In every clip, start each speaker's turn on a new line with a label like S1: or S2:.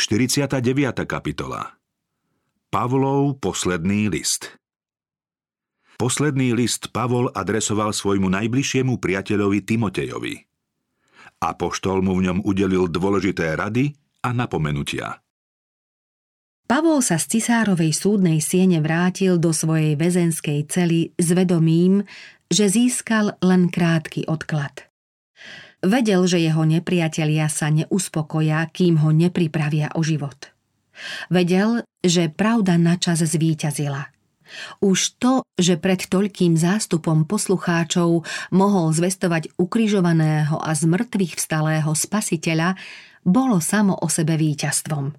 S1: 49. kapitola Pavlov posledný list Posledný list Pavol adresoval svojmu najbližšiemu priateľovi Timotejovi. Apoštol mu v ňom udelil dôležité rady a napomenutia.
S2: Pavol sa z cisárovej súdnej siene vrátil do svojej väzenskej cely s vedomím, že získal len krátky odklad – Vedel, že jeho nepriatelia sa neuspokoja, kým ho nepripravia o život. Vedel, že pravda načas zvíťazila. Už to, že pred toľkým zástupom poslucháčov mohol zvestovať ukrižovaného a z mŕtvych vstalého spasiteľa, bolo samo o sebe víťazstvom.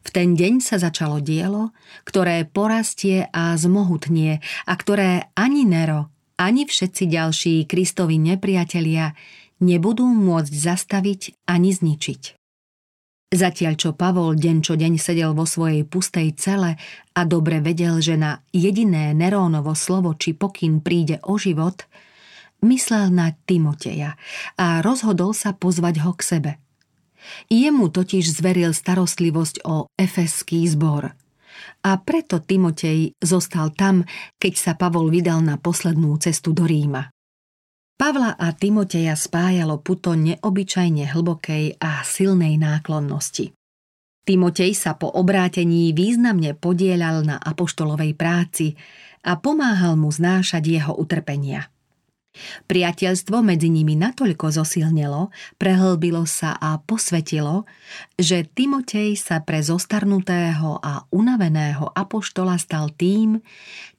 S2: V ten deň sa začalo dielo, ktoré porastie a zmohutnie a ktoré ani Nero, ani všetci ďalší Kristovi nepriatelia nebudú môcť zastaviť ani zničiť. Zatiaľ čo Pavol deň čo deň sedel vo svojej pustej cele a dobre vedel, že na jediné Nerónovo slovo či pokyn príde o život, myslel na Timoteja a rozhodol sa pozvať ho k sebe. Jemu totiž zveril starostlivosť o efeský zbor. A preto Timotej zostal tam, keď sa Pavol vydal na poslednú cestu do Ríma. Pavla a Timoteja spájalo puto neobyčajne hlbokej a silnej náklonnosti. Timotej sa po obrátení významne podielal na apoštolovej práci a pomáhal mu znášať jeho utrpenia. Priateľstvo medzi nimi natoľko zosilnelo, prehlbilo sa a posvetilo, že Timotej sa pre zostarnutého a unaveného apoštola stal tým,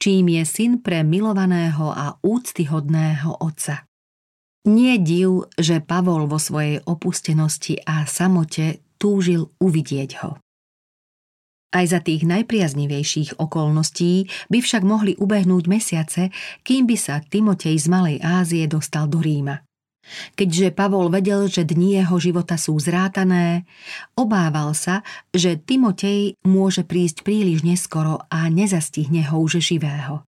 S2: čím je syn pre milovaného a úctyhodného otca. Nie div, že Pavol vo svojej opustenosti a samote túžil uvidieť ho. Aj za tých najpriaznivejších okolností by však mohli ubehnúť mesiace, kým by sa Timotej z Malej Ázie dostal do Ríma. Keďže Pavol vedel, že dni jeho života sú zrátané, obával sa, že Timotej môže prísť príliš neskoro a nezastihne ho už živého.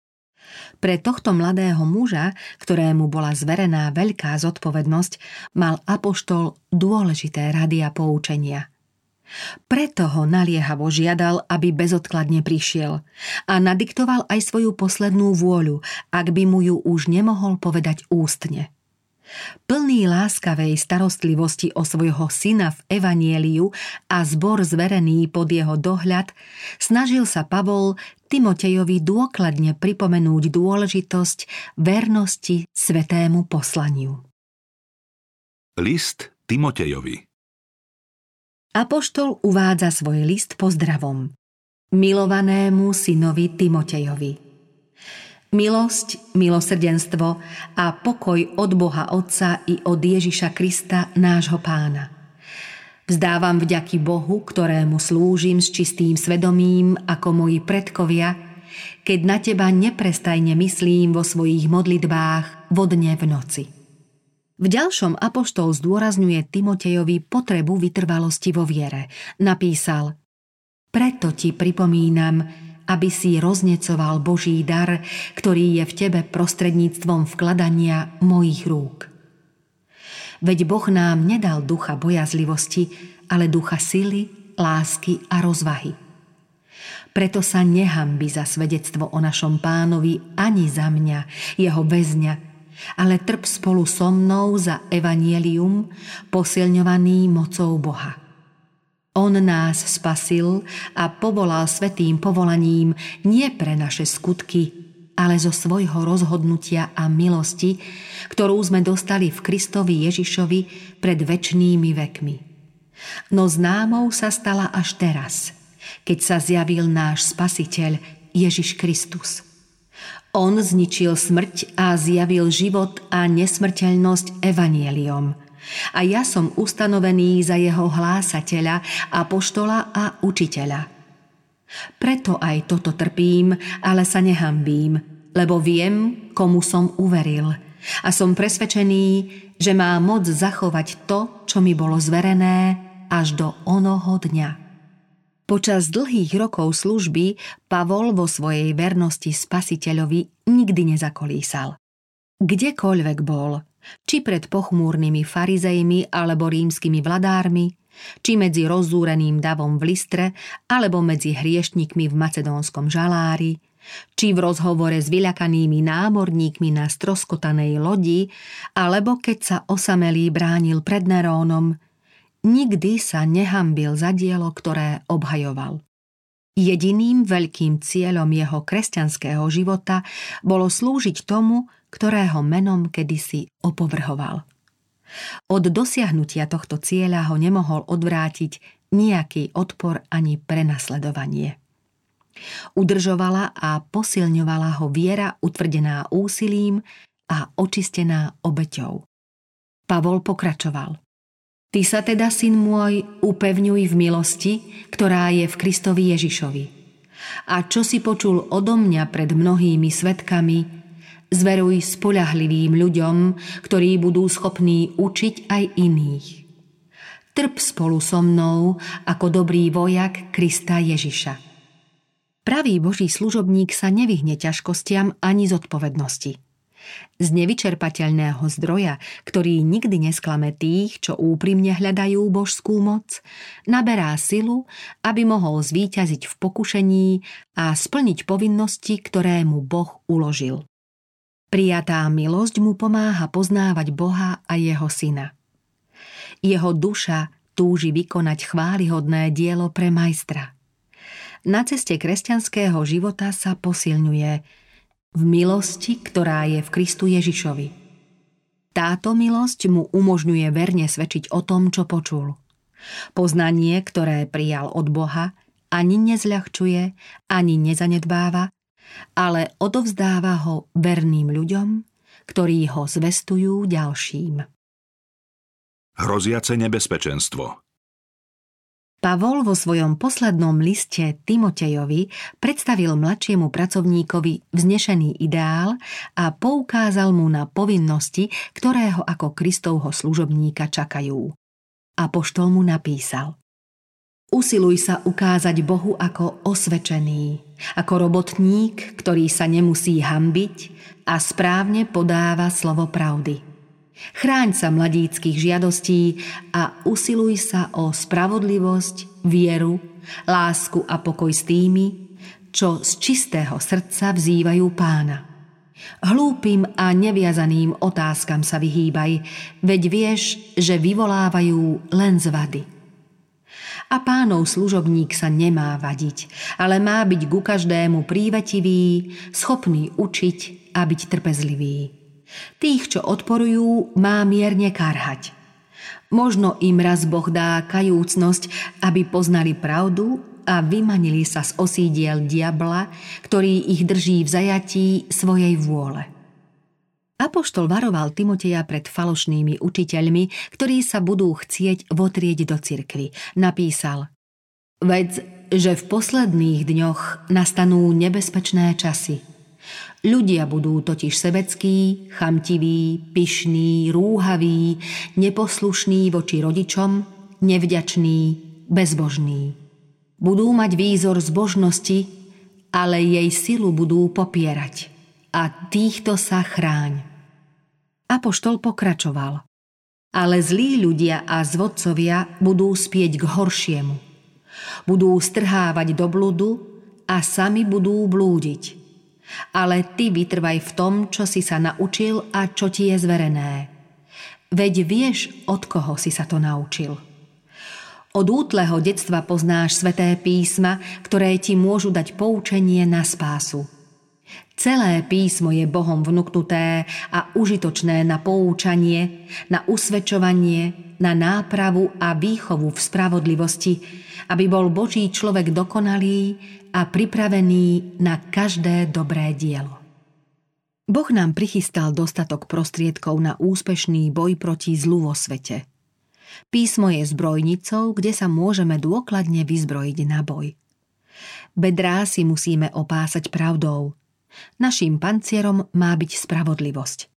S2: Pre tohto mladého muža, ktorému bola zverená veľká zodpovednosť, mal apoštol dôležité rady a poučenia. Preto ho naliehavo žiadal, aby bezodkladne prišiel a nadiktoval aj svoju poslednú vôľu, ak by mu ju už nemohol povedať ústne – Plný láskavej starostlivosti o svojho syna v Evanieliu a zbor zverený pod jeho dohľad, snažil sa Pavol Timotejovi dôkladne pripomenúť dôležitosť vernosti svetému poslaniu.
S1: List Timotejovi
S2: Apoštol uvádza svoj list pozdravom. Milovanému synovi Timotejovi – Milosť, milosrdenstvo a pokoj od Boha Otca i od Ježiša Krista, nášho pána. Vzdávam vďaky Bohu, ktorému slúžim s čistým svedomím ako moji predkovia, keď na teba neprestajne myslím vo svojich modlitbách vodne v noci. V ďalšom apoštol zdôrazňuje Timotejovi potrebu vytrvalosti vo viere. Napísal Preto ti pripomínam, aby si roznecoval Boží dar, ktorý je v tebe prostredníctvom vkladania mojich rúk. Veď Boh nám nedal ducha bojazlivosti, ale ducha sily, lásky a rozvahy. Preto sa nehambi za svedectvo o našom pánovi ani za mňa, jeho väzňa, ale trp spolu so mnou za evanielium, posilňovaný mocou Boha. On nás spasil a povolal svetým povolaním nie pre naše skutky, ale zo svojho rozhodnutia a milosti, ktorú sme dostali v Kristovi Ježišovi pred väčšnými vekmi. No známou sa stala až teraz, keď sa zjavil náš Spasiteľ Ježiš Kristus. On zničil smrť a zjavil život a nesmrteľnosť evanieliom – a ja som ustanovený za jeho hlásateľa, apoštola a učiteľa. Preto aj toto trpím, ale sa nehambím, lebo viem, komu som uveril a som presvedčený, že má moc zachovať to, čo mi bolo zverené až do onoho dňa. Počas dlhých rokov služby Pavol vo svojej vernosti spasiteľovi nikdy nezakolísal. Kdekoľvek bol, či pred pochmúrnymi farizejmi alebo rímskymi vladármi, či medzi rozzúreným davom v Listre, alebo medzi hriešnikmi v macedónskom žalári, či v rozhovore s vyľakanými námorníkmi na stroskotanej lodi, alebo keď sa osamelý bránil pred Nerónom, nikdy sa nehambil za dielo, ktoré obhajoval. Jediným veľkým cieľom jeho kresťanského života bolo slúžiť tomu, ktorého menom kedysi opovrhoval. Od dosiahnutia tohto cieľa ho nemohol odvrátiť nejaký odpor ani prenasledovanie. Udržovala a posilňovala ho viera utvrdená úsilím a očistená obeťou. Pavol pokračoval. Ty sa teda, syn môj, upevňuj v milosti, ktorá je v Kristovi Ježišovi. A čo si počul odo mňa pred mnohými svetkami, zveruj spoľahlivým ľuďom, ktorí budú schopní učiť aj iných. Trp spolu so mnou ako dobrý vojak Krista Ježiša. Pravý Boží služobník sa nevyhne ťažkostiam ani zodpovednosti – z nevyčerpateľného zdroja, ktorý nikdy nesklame tých, čo úprimne hľadajú božskú moc, naberá silu, aby mohol zvíťaziť v pokušení a splniť povinnosti, ktoré mu Boh uložil. Prijatá milosť mu pomáha poznávať Boha a jeho syna. Jeho duša túži vykonať chválihodné dielo pre majstra. Na ceste kresťanského života sa posilňuje – v milosti, ktorá je v Kristu Ježišovi. Táto milosť mu umožňuje verne svedčiť o tom, čo počul. Poznanie, ktoré prijal od Boha, ani nezľahčuje, ani nezanedbáva, ale odovzdáva ho verným ľuďom, ktorí ho zvestujú ďalším.
S1: Hroziace nebezpečenstvo
S2: Pavol vo svojom poslednom liste Timotejovi predstavil mladšiemu pracovníkovi vznešený ideál a poukázal mu na povinnosti, ktoré ho ako Kristovho služobníka čakajú. Apoštol mu napísal Usiluj sa ukázať Bohu ako osvečený, ako robotník, ktorý sa nemusí hambiť a správne podáva slovo pravdy – Chráň sa mladíckých žiadostí a usiluj sa o spravodlivosť, vieru, lásku a pokoj s tými, čo z čistého srdca vzývajú pána. Hlúpým a neviazaným otázkam sa vyhýbaj, veď vieš, že vyvolávajú len zvady. A pánov služobník sa nemá vadiť, ale má byť ku každému prívetivý, schopný učiť a byť trpezlivý. Tých, čo odporujú, má mierne karhať. Možno im raz Boh dá kajúcnosť, aby poznali pravdu a vymanili sa z osídiel diabla, ktorý ich drží v zajatí svojej vôle. Apoštol varoval Timoteja pred falošnými učiteľmi, ktorí sa budú chcieť votrieť do cirkvy. Napísal Vedz, že v posledných dňoch nastanú nebezpečné časy – Ľudia budú totiž sebeckí, chamtiví, pyšní, rúhaví, neposlušní voči rodičom, nevďační, bezbožní. Budú mať výzor zbožnosti, ale jej silu budú popierať. A týchto sa chráň. Apoštol pokračoval. Ale zlí ľudia a zvodcovia budú spieť k horšiemu. Budú strhávať do bludu a sami budú blúdiť ale ty vytrvaj v tom, čo si sa naučil a čo ti je zverené. Veď vieš, od koho si sa to naučil. Od útleho detstva poznáš sveté písma, ktoré ti môžu dať poučenie na spásu. Celé písmo je Bohom vnúknuté a užitočné na poučanie, na usvedčovanie, na nápravu a výchovu v spravodlivosti, aby bol Boží človek dokonalý a pripravený na každé dobré dielo. Boh nám prichystal dostatok prostriedkov na úspešný boj proti zlu vo svete. Písmo je zbrojnicou, kde sa môžeme dôkladne vyzbrojiť na boj. Bedrá si musíme opásať pravdou. Naším pancierom má byť spravodlivosť.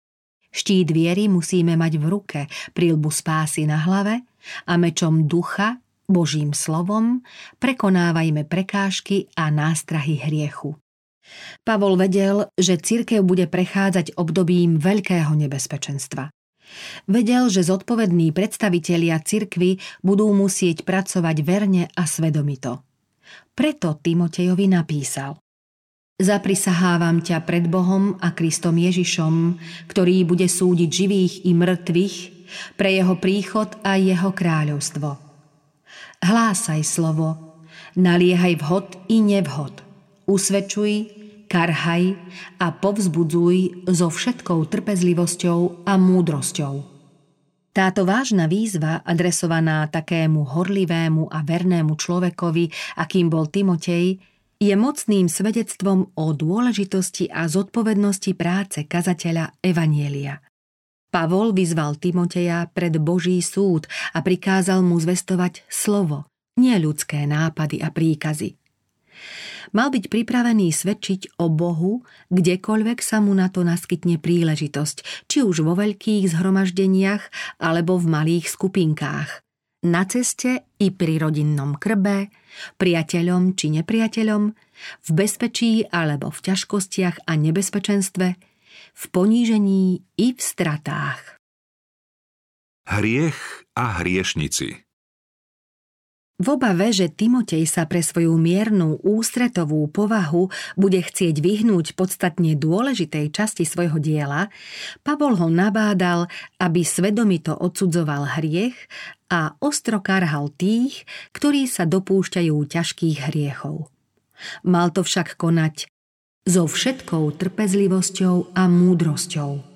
S2: Štít viery musíme mať v ruke, prílbu spásy na hlave a mečom ducha Božím slovom prekonávajme prekážky a nástrahy hriechu. Pavol vedel, že cirkev bude prechádzať obdobím veľkého nebezpečenstva. Vedel, že zodpovední predstavitelia cirkvy budú musieť pracovať verne a svedomito. Preto Timotejovi napísal Zaprisahávam ťa pred Bohom a Kristom Ježišom, ktorý bude súdiť živých i mŕtvych pre jeho príchod a jeho kráľovstvo. Hlásaj slovo, naliehaj vhod i nevhod, usvedčuj, karhaj a povzbudzuj so všetkou trpezlivosťou a múdrosťou. Táto vážna výzva, adresovaná takému horlivému a vernému človekovi, akým bol Timotej, je mocným svedectvom o dôležitosti a zodpovednosti práce kazateľa Evanielia. Pavol vyzval Timoteja pred Boží súd a prikázal mu zvestovať slovo, nie ľudské nápady a príkazy. Mal byť pripravený svedčiť o Bohu, kdekoľvek sa mu na to naskytne príležitosť, či už vo veľkých zhromaždeniach alebo v malých skupinkách – na ceste i pri rodinnom krbe, priateľom či nepriateľom, v bezpečí alebo v ťažkostiach a nebezpečenstve, v ponížení i v stratách.
S1: Hriech a hriešnici
S2: v obave, že Timotej sa pre svoju miernu ústretovú povahu bude chcieť vyhnúť podstatne dôležitej časti svojho diela, Pavol ho nabádal, aby svedomito odsudzoval hriech a ostro karhal tých, ktorí sa dopúšťajú ťažkých hriechov. Mal to však konať so všetkou trpezlivosťou a múdrosťou –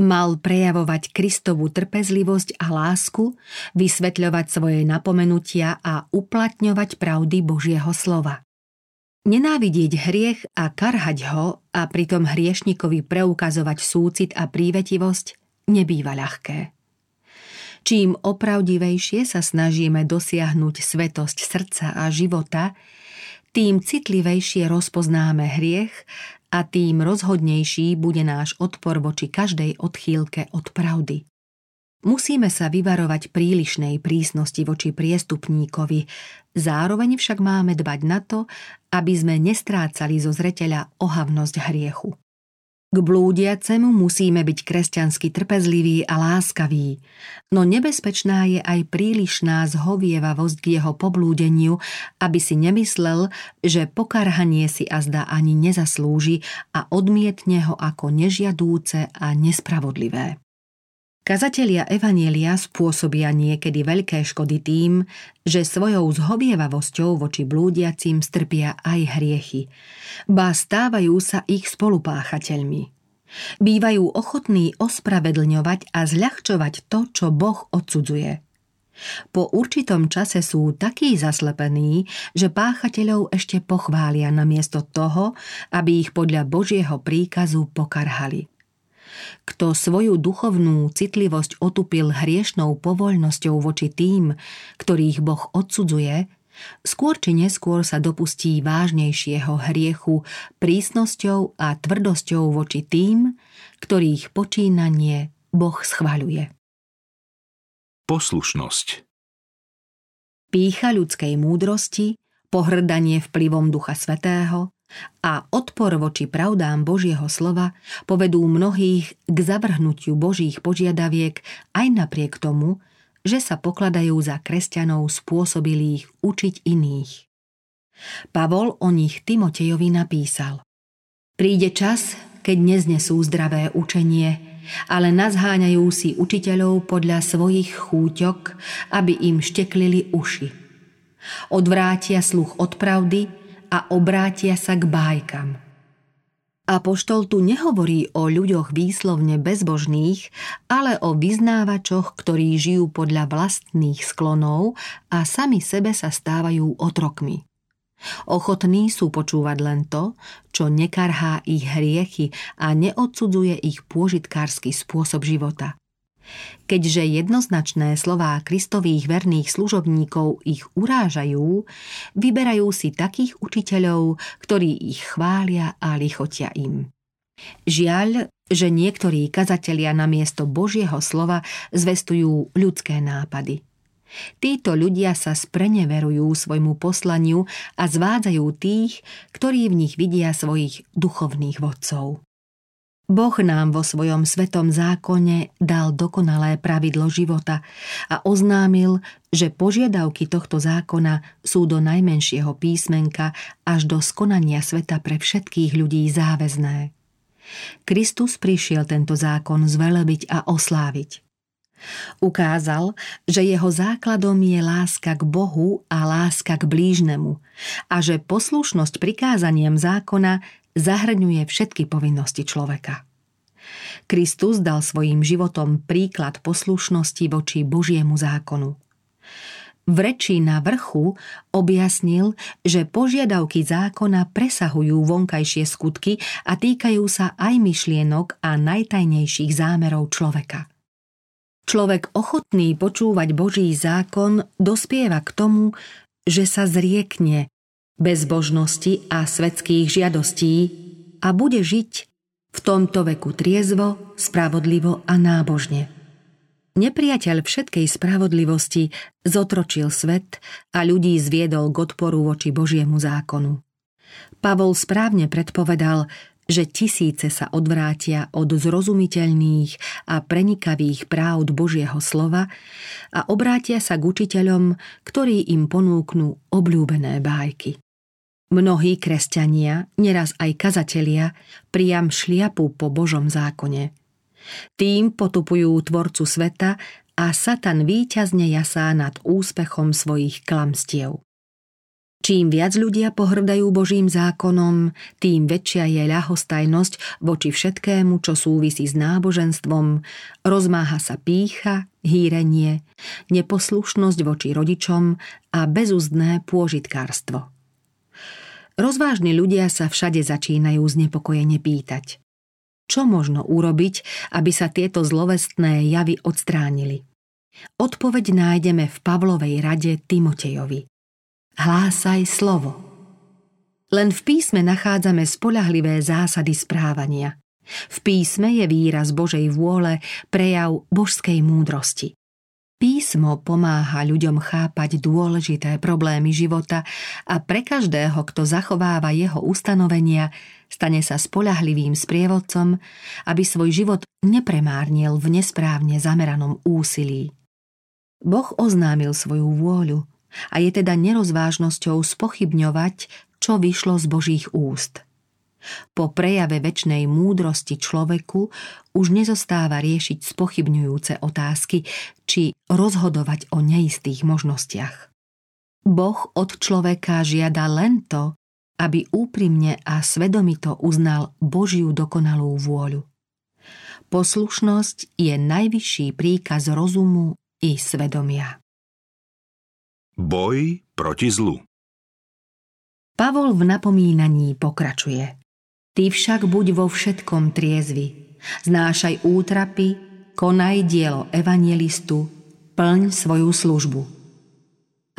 S2: Mal prejavovať Kristovú trpezlivosť a lásku, vysvetľovať svoje napomenutia a uplatňovať pravdy Božieho slova. Nenávidieť hriech a karhať ho a pritom hriešnikovi preukazovať súcit a prívetivosť nebýva ľahké. Čím opravdivejšie sa snažíme dosiahnuť svetosť srdca a života, tým citlivejšie rozpoznáme hriech a tým rozhodnejší bude náš odpor voči každej odchýlke od pravdy. Musíme sa vyvarovať prílišnej prísnosti voči priestupníkovi, zároveň však máme dbať na to, aby sme nestrácali zo zreteľa ohavnosť hriechu. K blúdiacemu musíme byť kresťansky trpezliví a láskaví, no nebezpečná je aj prílišná zhovievavosť k jeho poblúdeniu, aby si nemyslel, že pokarhanie si azda ani nezaslúži a odmietne ho ako nežiadúce a nespravodlivé. Kazatelia Evanielia spôsobia niekedy veľké škody tým, že svojou zhovievavosťou voči blúdiacim strpia aj hriechy, ba stávajú sa ich spolupáchateľmi. Bývajú ochotní ospravedlňovať a zľahčovať to, čo Boh odsudzuje. Po určitom čase sú takí zaslepení, že páchateľov ešte pochvália namiesto toho, aby ich podľa Božieho príkazu pokarhali. Kto svoju duchovnú citlivosť otupil hriešnou povoľnosťou voči tým, ktorých Boh odsudzuje, skôr či neskôr sa dopustí vážnejšieho hriechu prísnosťou a tvrdosťou voči tým, ktorých počínanie Boh schvaľuje.
S1: Poslušnosť
S2: Pícha ľudskej múdrosti, pohrdanie vplyvom Ducha Svetého, a odpor voči pravdám Božieho slova povedú mnohých k zavrhnutiu Božích požiadaviek aj napriek tomu, že sa pokladajú za kresťanov spôsobilých učiť iných. Pavol o nich Timotejovi napísal Príde čas, keď neznesú zdravé učenie, ale nazháňajú si učiteľov podľa svojich chúťok, aby im šteklili uši. Odvrátia sluch od pravdy a obrátia sa k bájkam. Apoštol tu nehovorí o ľuďoch výslovne bezbožných, ale o vyznávačoch, ktorí žijú podľa vlastných sklonov a sami sebe sa stávajú otrokmi. Ochotní sú počúvať len to, čo nekarhá ich hriechy a neodsudzuje ich pôžitkársky spôsob života. Keďže jednoznačné slová kristových verných služobníkov ich urážajú, vyberajú si takých učiteľov, ktorí ich chvália a lichotia im. Žiaľ, že niektorí kazatelia na miesto Božieho slova zvestujú ľudské nápady. Títo ľudia sa spreneverujú svojmu poslaniu a zvádzajú tých, ktorí v nich vidia svojich duchovných vodcov. Boh nám vo svojom svetom zákone dal dokonalé pravidlo života a oznámil, že požiadavky tohto zákona sú do najmenšieho písmenka až do skonania sveta pre všetkých ľudí záväzné. Kristus prišiel tento zákon zvelebiť a osláviť. Ukázal, že jeho základom je láska k Bohu a láska k blížnemu a že poslušnosť prikázaniam zákona zahrňuje všetky povinnosti človeka. Kristus dal svojim životom príklad poslušnosti voči Božiemu zákonu. V reči na vrchu objasnil, že požiadavky zákona presahujú vonkajšie skutky a týkajú sa aj myšlienok a najtajnejších zámerov človeka. Človek ochotný počúvať Boží zákon dospieva k tomu, že sa zriekne bezbožnosti a svetských žiadostí a bude žiť v tomto veku triezvo, spravodlivo a nábožne. Nepriateľ všetkej spravodlivosti zotročil svet a ľudí zviedol k odporu voči Božiemu zákonu. Pavol správne predpovedal, že tisíce sa odvrátia od zrozumiteľných a prenikavých práv Božieho slova a obrátia sa k učiteľom, ktorí im ponúknú obľúbené bájky. Mnohí kresťania, neraz aj kazatelia, priam šliapu po Božom zákone. Tým potupujú tvorcu sveta a Satan výťazne jasá nad úspechom svojich klamstiev. Čím viac ľudia pohrdajú Božím zákonom, tým väčšia je ľahostajnosť voči všetkému, čo súvisí s náboženstvom, rozmáha sa pícha, hýrenie, neposlušnosť voči rodičom a bezúzdné pôžitkárstvo. Rozvážni ľudia sa všade začínajú znepokojene pýtať. Čo možno urobiť, aby sa tieto zlovestné javy odstránili? Odpoveď nájdeme v Pavlovej rade Timotejovi hlásaj slovo. Len v písme nachádzame spolahlivé zásady správania. V písme je výraz Božej vôle, prejav božskej múdrosti. Písmo pomáha ľuďom chápať dôležité problémy života a pre každého, kto zachováva jeho ustanovenia, stane sa spolahlivým sprievodcom, aby svoj život nepremárnil v nesprávne zameranom úsilí. Boh oznámil svoju vôľu, a je teda nerozvážnosťou spochybňovať, čo vyšlo z Božích úst. Po prejave väčšnej múdrosti človeku už nezostáva riešiť spochybňujúce otázky či rozhodovať o neistých možnostiach. Boh od človeka žiada len to, aby úprimne a svedomito uznal Božiu dokonalú vôľu. Poslušnosť je najvyšší príkaz rozumu i svedomia.
S1: Boj proti zlu
S2: Pavol v napomínaní pokračuje. Ty však buď vo všetkom triezvy, znášaj útrapy, konaj dielo evangelistu, plň svoju službu.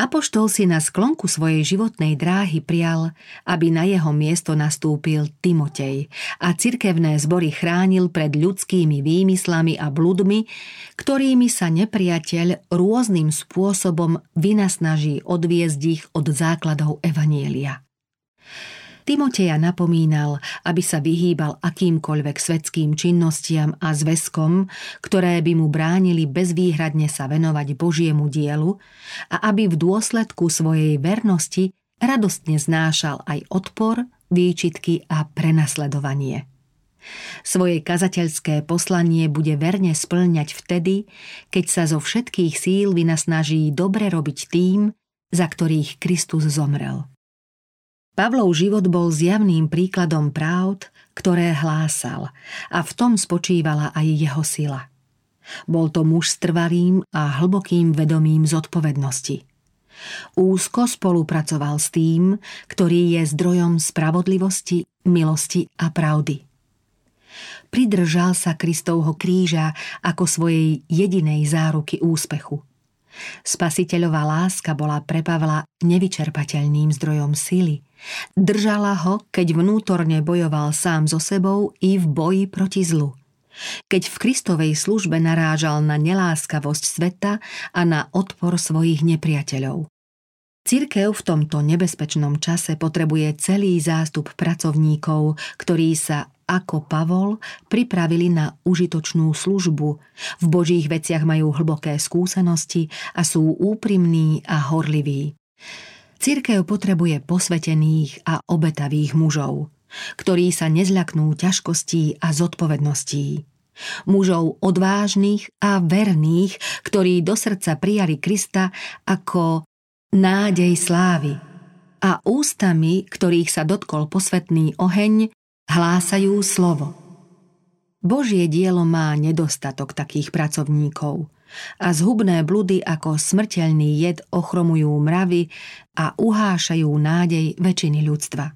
S2: Apoštol si na sklonku svojej životnej dráhy prial, aby na jeho miesto nastúpil Timotej a cirkevné zbory chránil pred ľudskými výmyslami a bludmi, ktorými sa nepriateľ rôznym spôsobom vynasnaží odviezť ich od základov Evanielia. Timoteja napomínal, aby sa vyhýbal akýmkoľvek svetským činnostiam a zväzkom, ktoré by mu bránili bezvýhradne sa venovať Božiemu dielu a aby v dôsledku svojej vernosti radostne znášal aj odpor, výčitky a prenasledovanie. Svoje kazateľské poslanie bude verne splňať vtedy, keď sa zo všetkých síl vynasnaží dobre robiť tým, za ktorých Kristus zomrel. Pavlov život bol zjavným príkladom práv, ktoré hlásal a v tom spočívala aj jeho sila. Bol to muž s trvalým a hlbokým vedomím zodpovednosti. Úzko spolupracoval s tým, ktorý je zdrojom spravodlivosti, milosti a pravdy. Pridržal sa Kristovho kríža ako svojej jedinej záruky úspechu – Spasiteľová láska bola pre Pavla nevyčerpateľným zdrojom sily. Držala ho, keď vnútorne bojoval sám so sebou i v boji proti zlu. Keď v Kristovej službe narážal na neláskavosť sveta a na odpor svojich nepriateľov. Cirkev v tomto nebezpečnom čase potrebuje celý zástup pracovníkov, ktorí sa ako Pavol pripravili na užitočnú službu, v božích veciach majú hlboké skúsenosti a sú úprimní a horliví. Cirkev potrebuje posvetených a obetavých mužov, ktorí sa nezľaknú ťažkostí a zodpovedností. Mužov odvážnych a verných, ktorí do srdca prijali Krista ako nádej slávy a ústami, ktorých sa dotkol posvetný oheň, hlásajú slovo. Božie dielo má nedostatok takých pracovníkov a zhubné bludy ako smrteľný jed ochromujú mravy a uhášajú nádej väčšiny ľudstva.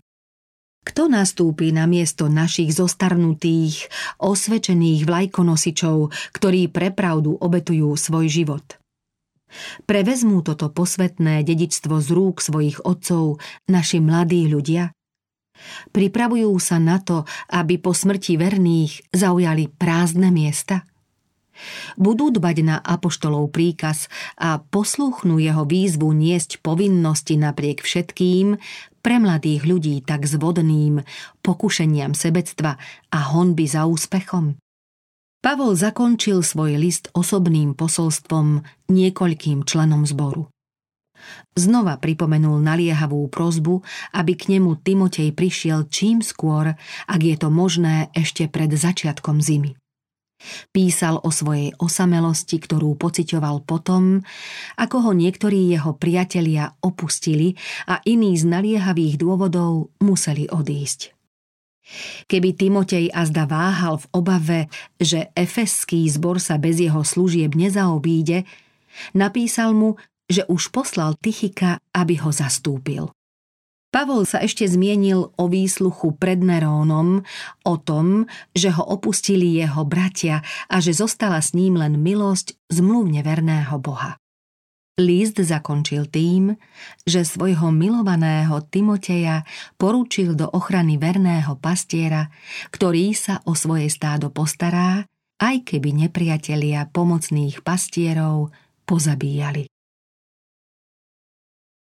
S2: Kto nastúpi na miesto našich zostarnutých, osvečených vlajkonosičov, ktorí pre pravdu obetujú svoj život? Prevezmú toto posvetné dedičstvo z rúk svojich otcov naši mladí ľudia? Pripravujú sa na to, aby po smrti verných zaujali prázdne miesta? Budú dbať na apoštolov príkaz a poslúchnú jeho výzvu niesť povinnosti napriek všetkým pre mladých ľudí tak zvodným pokušeniam sebectva a honby za úspechom? Pavol zakončil svoj list osobným posolstvom niekoľkým členom zboru. Znova pripomenul naliehavú prozbu, aby k nemu Timotej prišiel čím skôr, ak je to možné ešte pred začiatkom zimy. Písal o svojej osamelosti, ktorú pociťoval potom, ako ho niektorí jeho priatelia opustili a iní z naliehavých dôvodov museli odísť. Keby Timotej azda váhal v obave, že efeský zbor sa bez jeho služieb nezaobíde, napísal mu, že už poslal Tychika, aby ho zastúpil. Pavol sa ešte zmienil o výsluchu pred Nerónom, o tom, že ho opustili jeho bratia a že zostala s ním len milosť zmluvne verného Boha. List zakončil tým, že svojho milovaného Timoteja porúčil do ochrany verného pastiera, ktorý sa o svoje stádo postará, aj keby nepriatelia pomocných pastierov pozabíjali.